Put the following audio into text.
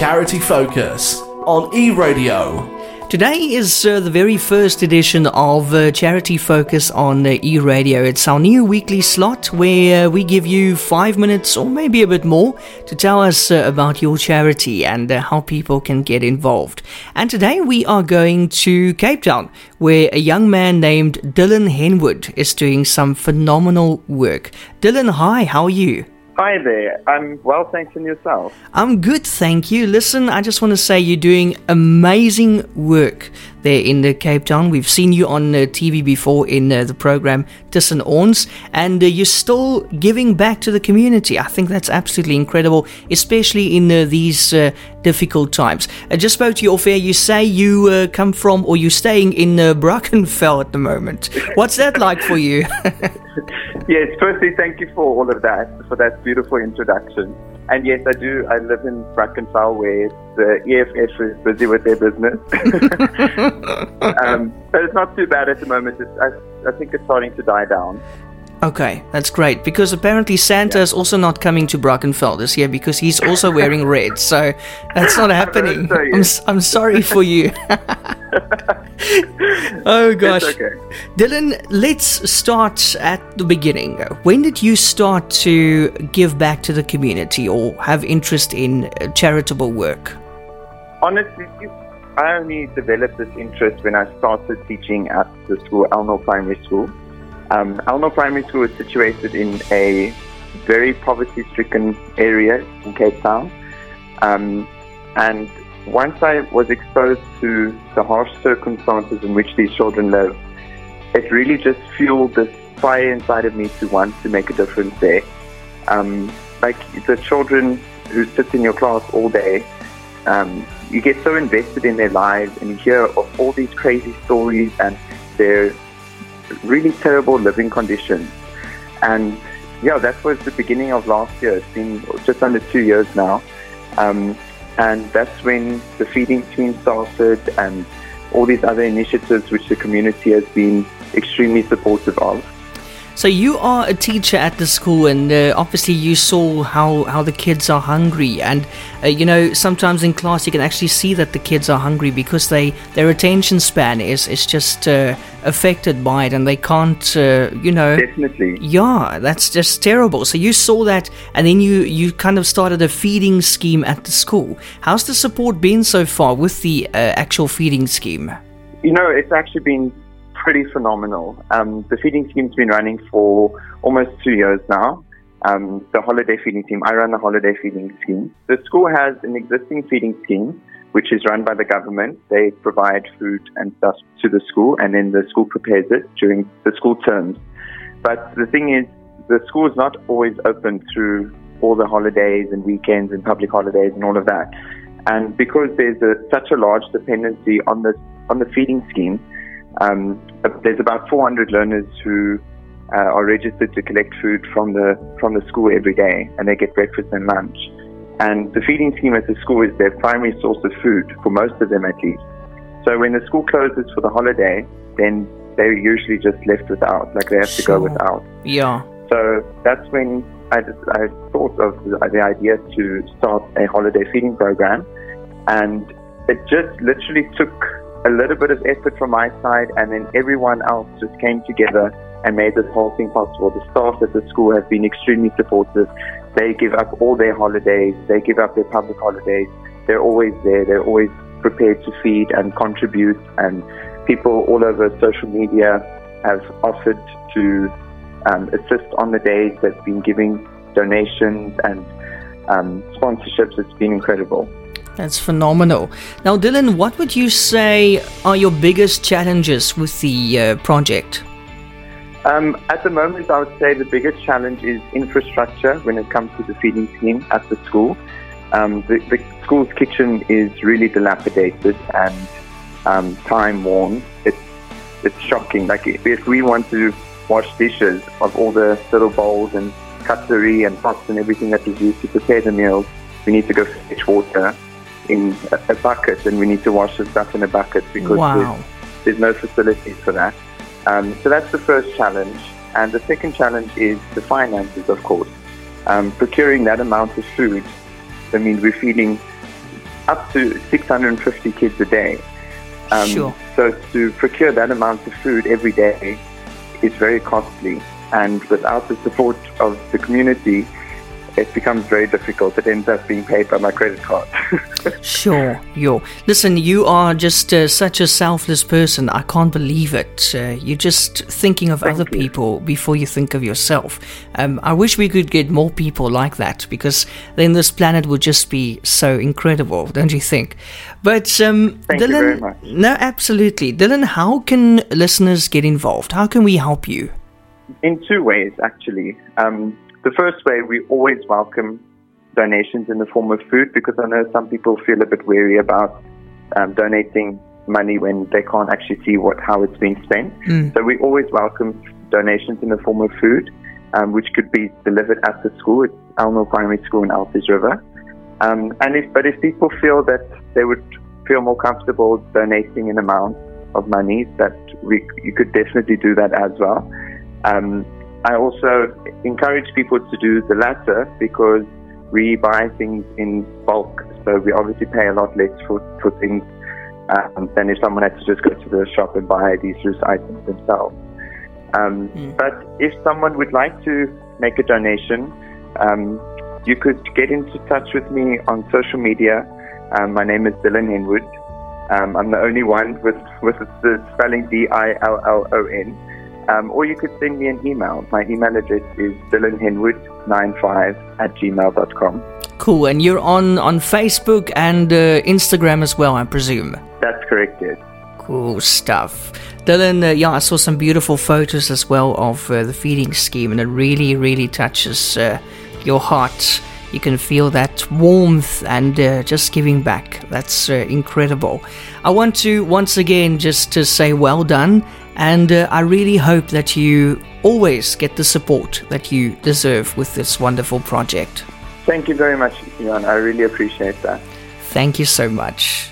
Charity Focus on E Radio. Today is uh, the very first edition of uh, Charity Focus on uh, E Radio. It's our new weekly slot where uh, we give you five minutes or maybe a bit more to tell us uh, about your charity and uh, how people can get involved. And today we are going to Cape Town where a young man named Dillon Henwood is doing some phenomenal work. Dillon, hi, how are you? Hi there. I'm well, thanks, and yourself? I'm good, thank you. Listen, I just want to say you're doing amazing work there in the Cape Town. We've seen you on uh, TV before in uh, the program Tussen Ons, and uh, you're still giving back to the community. I think that's absolutely incredible, especially in uh, these uh, difficult times. I just spoke to you off air. You say you come from or you're staying in Brackenfell at the moment. What's that like for you? yes, firstly, thank you for all of that, for that beautiful introduction. And yes, I do. I live in Brackenfell where the EFF is busy with their business. um, but it's not too bad at the moment. It's, I, I think it's starting to die down. Okay, that's great because apparently Santa yeah. is also not coming to Brackenfell this year because he's also wearing red. So that's not happening. So, I'm, I'm sorry for you. oh gosh. Okay. Dillon, let's start at the beginning. When did you start to give back to the community or have interest in uh, charitable work? Honestly, I only developed this interest when I started teaching at the school, Elnor Primary School. Um, Elnor Primary School is situated in a very poverty stricken area in Cape Town. Um, and once I was exposed to the harsh circumstances in which these children live, it really just fueled this fire inside of me to want to make a difference there. Um, like the children who sit in your class all day, um, you get so invested in their lives and you hear of all these crazy stories and their really terrible living conditions. And yeah, that was the beginning of last year. It's been just under two years now. Um, and that's when the feeding team started and all these other initiatives which the community has been extremely supportive of. So you are a teacher at the school, and uh, obviously you saw how, how the kids are hungry, and uh, you know sometimes in class you can actually see that the kids are hungry because they their attention span is is just uh, affected by it, and they can't uh, you know definitely yeah that's just terrible. So you saw that, and then you you kind of started a feeding scheme at the school. How's the support been so far with the uh, actual feeding scheme? You know, it's actually been pretty phenomenal. Um, the feeding scheme's been running for almost two years now. Um, the holiday feeding team, I run the holiday feeding scheme. The school has an existing feeding scheme, which is run by the government. They provide food and stuff to the school, and then the school prepares it during the school terms. But the thing is, the school is not always open through all the holidays and weekends and public holidays and all of that. And because there's a, such a large dependency on the on the feeding scheme, um, there's about 400 learners who uh, are registered to collect food from the from the school every day, and they get breakfast and lunch. And the feeding scheme at the school is their primary source of food for most of them, at least. So when the school closes for the holiday, then they're usually just left without, like they have to go without. Yeah. So that's when I, just, I thought of the, the idea to start a holiday feeding program, and it just literally took a little bit of effort from my side, and then everyone else just came together and made this whole thing possible. The staff at the school have been extremely supportive. They give up all their holidays, they give up their public holidays. They're always there, they're always prepared to feed and contribute, and people all over social media have offered to um, assist on the days They've been giving donations and um, sponsorships. It's been incredible. That's phenomenal. Now, Dillon, what would you say are your biggest challenges with the uh, project? Um, at the moment, I would say the biggest challenge is infrastructure when it comes to the feeding scheme at the school. Um, the, the, school's kitchen is really dilapidated and um, time worn. It's, it's shocking. Like if we want to wash dishes of all the little bowls and cutlery and pots and everything that is used to prepare the meals, we need to go fetch water in a, bucket and we need to wash the stuff in a bucket because wow. there's, there's, no facilities for that. Um, so that's the first challenge. And the second challenge is the finances, of course. Um, procuring that amount of food, I mean, we're feeding up to 650 kids a day. Um, sure. So to procure that amount of food every day is very costly, and without the support of the community, it becomes very difficult. It ends up being paid by my credit card. sure, yo. Listen, you are just uh, such a selfless person. I can't believe it. Uh, you're just thinking of Thank other you. people before you think of yourself. Um, I wish we could get more people like that because then this planet would just be so incredible, don't you think? But um, Thank Dillon, you very much. no, absolutely, Dillon. How can listeners get involved? How can we help you? In two ways, actually. Um, the first way, we always welcome donations in the form of food because I know some people feel a bit wary about um, donating money when they can't actually see what how it's being spent. Mm. So we always welcome donations in the form of food, um, which could be delivered at the school. It's Elnor Primary School in Elsie's River. Um, and if, but if people feel that they would feel more comfortable donating an amount of money, that we you could definitely do that as well. Um, I also encourage people to do the latter because we buy things in bulk, so we obviously pay a lot less for, for things um, than if someone had to just go to the shop and buy these loose items themselves. Um, Mm. But if someone would like to make a donation, um, you could get into touch with me on social media. Um, my name is Dillon Henwood. Um, I'm the only one with, with the spelling D I L L O N. Um, or you could send me an email. My email address is dillonhenwood95 at gmail.com. Cool, and you're on on Facebook and uh, Instagram as well, I presume. That's correct, yes. Cool stuff. Dillon, uh, yeah, I saw some beautiful photos as well of uh, the feeding scheme, and it really, really touches uh, your heart. You can feel that warmth and uh, just giving back. That's uh, incredible. I want to once again just to say well done, and uh, I really hope that you always get the support that you deserve with this wonderful project. Thank you very much, Ian. I really appreciate that. Thank you so much.